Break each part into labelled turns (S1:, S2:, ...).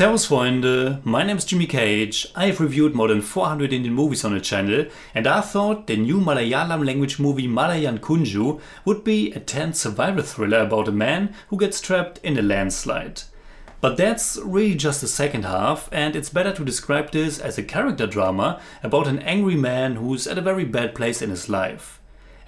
S1: Servus Freunde, my name is Jimmy Cage. I've reviewed more than 400 Indian movies on the channel and I thought the new Malayalam language movie Malayan Kunju would be a tense survival thriller about a man who gets trapped in a landslide. But that's really just the second half, and it's better to describe this as a character drama about an angry man who's at a very bad place in his life.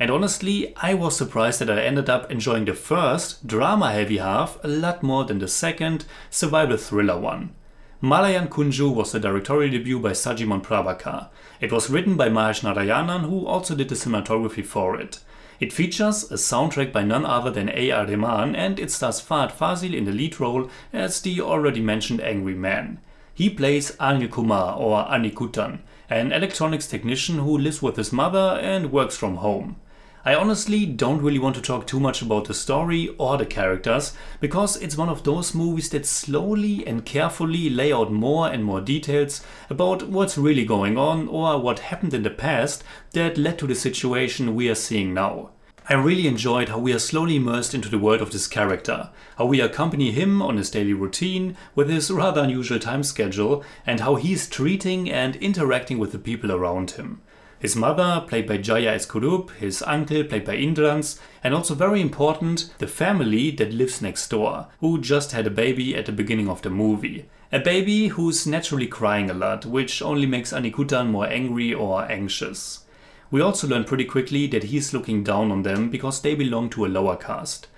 S1: And honestly, I was surprised that I ended up enjoying the first, drama heavy half a lot more than the second, survival thriller one. Malayan Kunju was the directorial debut by Sajimon Prabhakar. It was written by Mahesh Narayanan, who also did the cinematography for it. It features a soundtrack by none other than A.R. Rahman and it stars Fahadh Faasil in the lead role as the already mentioned angry man. He plays Anil Kumar or Anikuttan, an electronics technician who lives with his mother and works from home. I honestly don't really want to talk too much about the story or the characters because it's one of those movies that slowly and carefully lay out more and more details about what's really going on or what happened in the past that led to the situation we are seeing now. I really enjoyed how we are slowly immersed into the world of this character, how we accompany him on his daily routine with his rather unusual time schedule, and how he's treating and interacting with the people around him. His mother, played by Jaya S. Kurup, his uncle, played by Indrans, and also very important, the family that lives next door, who just had a baby at the beginning of the movie. A baby who's naturally crying a lot, which only makes Anikuttan more angry or anxious. We also learn pretty quickly that he's looking down on them because they belong to a lower caste.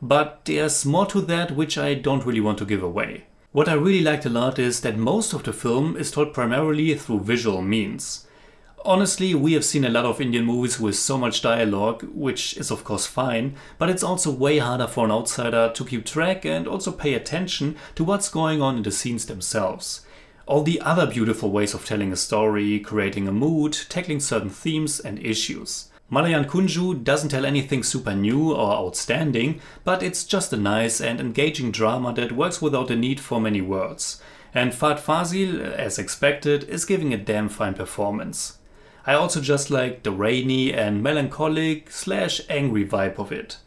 S1: But there's more to that which I don't really want to give away. What I really liked a lot is that most of the film is told primarily through visual means. Honestly, we have seen a lot of Indian movies with so much dialogue, which is of course fine, but it's also way harder for an outsider to keep track and also pay attention to what's going on in the scenes themselves. All the other beautiful ways of telling a story, creating a mood, tackling certain themes and issues. Malayan Kunju doesn't tell anything super new or outstanding, but it's just a nice and engaging drama that works without the need for many words. And Fahadh Faasil, as expected, is giving a damn fine performance. I also just like the rainy and melancholic slash angry vibe of it.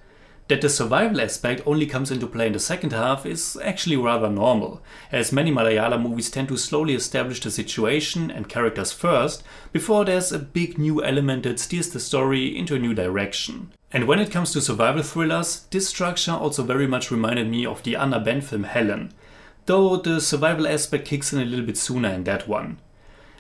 S1: That the survival aspect only comes into play in the second half is actually rather normal, as many Malayala movies tend to slowly establish the situation and characters first before there's a big new element that steers the story into a new direction. And when it comes to survival thrillers, this structure also very much reminded me of the Anna Ben film Helen, though the survival aspect kicks in a little bit sooner in that one.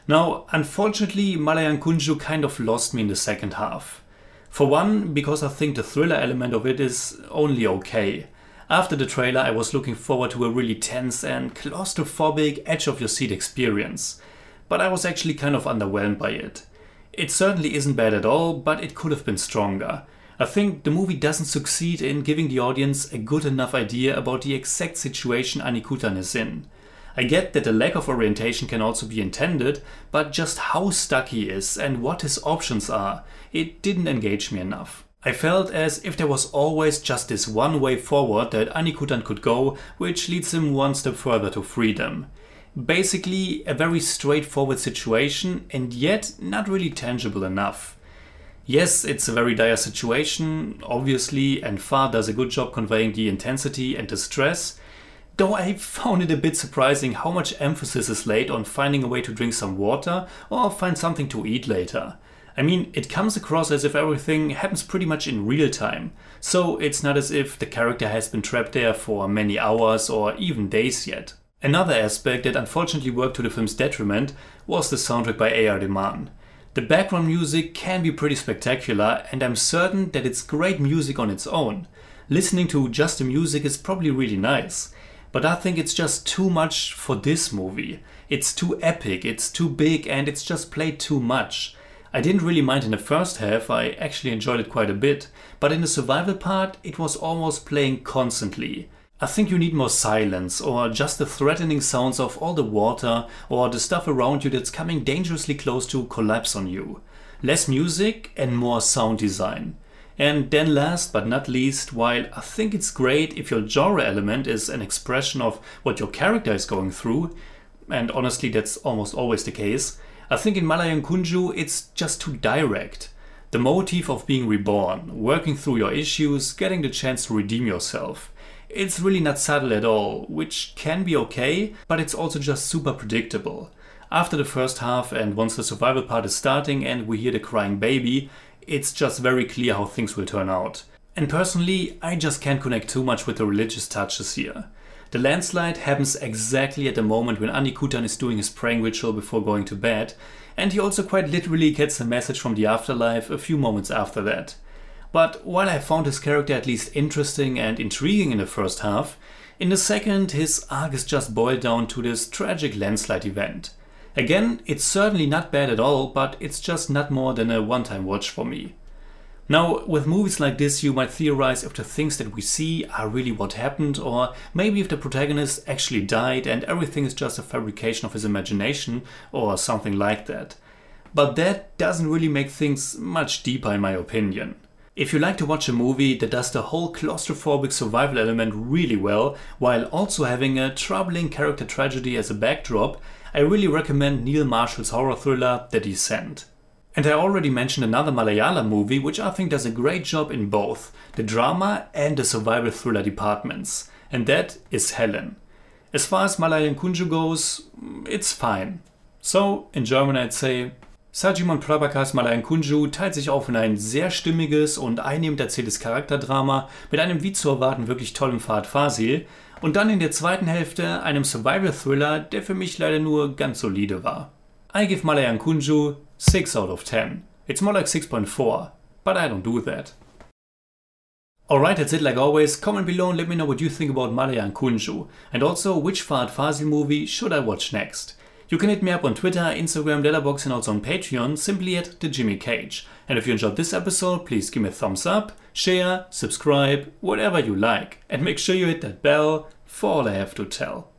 S1: Now, unfortunately, Malayan Kunju kind of lost me in the second half. For one, because I think the thriller element of it is only okay. After the trailer, I was looking forward to a really tense and claustrophobic, edge of your seat experience. But I was actually kind of underwhelmed by it. It certainly isn't bad at all, but it could have been stronger. I think the movie doesn't succeed in giving the audience a good enough idea about the exact situation Anikuttan is in. I get that the lack of orientation can also be intended, but just how stuck he is and what his options are, it didn't engage me enough. I felt as if there was always just this one way forward that Anikuttan could go, which leads him one step further to freedom. Basically, a very straightforward situation, and yet not really tangible enough. Yes, it's a very dire situation, obviously, and Far does a good job conveying the intensity and the stress, Though I found it a bit surprising how much emphasis is laid on finding a way to drink some water or find something to eat later. I mean, it comes across as if everything happens pretty much in real time, so it's not as if the character has been trapped there for many hours or even days yet. Another aspect that unfortunately worked to the film's detriment was the soundtrack by A.R. Rahman. The background music can be pretty spectacular, and I'm certain that it's great music on its own. Listening to just the music is probably really nice. But I think it's just too much for this movie. It's too epic, it's too big, and it's just played too much. I didn't really mind in the first half, I actually enjoyed it quite a bit, but in the survival part, it was almost playing constantly. I think you need more silence, or just the threatening sounds of all the water, or the stuff around you that's coming dangerously close to collapse on you. Less music and more sound design. And then last but not least, while I think it's great if your genre element is an expression of what your character is going through, and honestly that's almost always the case, I think in Malayan Kunju it's just too direct. The motif of being reborn, working through your issues, getting the chance to redeem yourself. It's really not subtle at all, which can be okay, but it's also just super predictable. After the first half, and once the survival part is starting and we hear the crying baby, it's just very clear how things will turn out. And personally, I just can't connect too much with the religious touches here. The landslide happens exactly at the moment when Kutan is doing his praying ritual before going to bed, and he also quite literally gets a message from the afterlife a few moments after that. But while I found his character at least interesting and intriguing in the first half, in the second his arc is just boiled down to this tragic landslide event. Again, it's certainly not bad at all, but it's just not more than a one time watch for me. Now, with movies like this, you might theorize if the things that we see are really what happened, or maybe if the protagonist actually died and everything is just a fabrication of his imagination, or something like that. But that doesn't really make things much deeper, in my opinion. If you like to watch a movie that does the whole claustrophobic survival element really well, while also having a troubling character tragedy as a backdrop, I really recommend Neil Marshall's horror thriller The Descent. And I already mentioned another Malayalam movie which I think does a great job in both the drama and the survival thriller departments, and that is Helen. As far as Malayan Kunju goes, mm, it's fine. So, in German I'd say, Sajimon Prabakas Malayan Kunju teilt sich auf in ein sehr stimmiges und einnehmend erzähltes Charakterdrama mit einem wie zu erwarten wirklich tollen Fahrt Fasil und dann in der zweiten Hälfte einem Survival-Thriller, der für mich leider nur ganz solide war. I give Malayan Kunju 6 out of 10. It's more like 6.4, but I don't do that. Alright, that's it like always. Comment below and let me know what you think about Malayan Kunju, and also which Fahad Fasil movie should I watch next. You can hit me up on Twitter, Instagram, Letterboxd, and also on Patreon, simply at the Jimmy Cage. And if you enjoyed this episode, please give me a thumbs up, share, subscribe, whatever you like, and make sure you hit that bell for all I have to tell.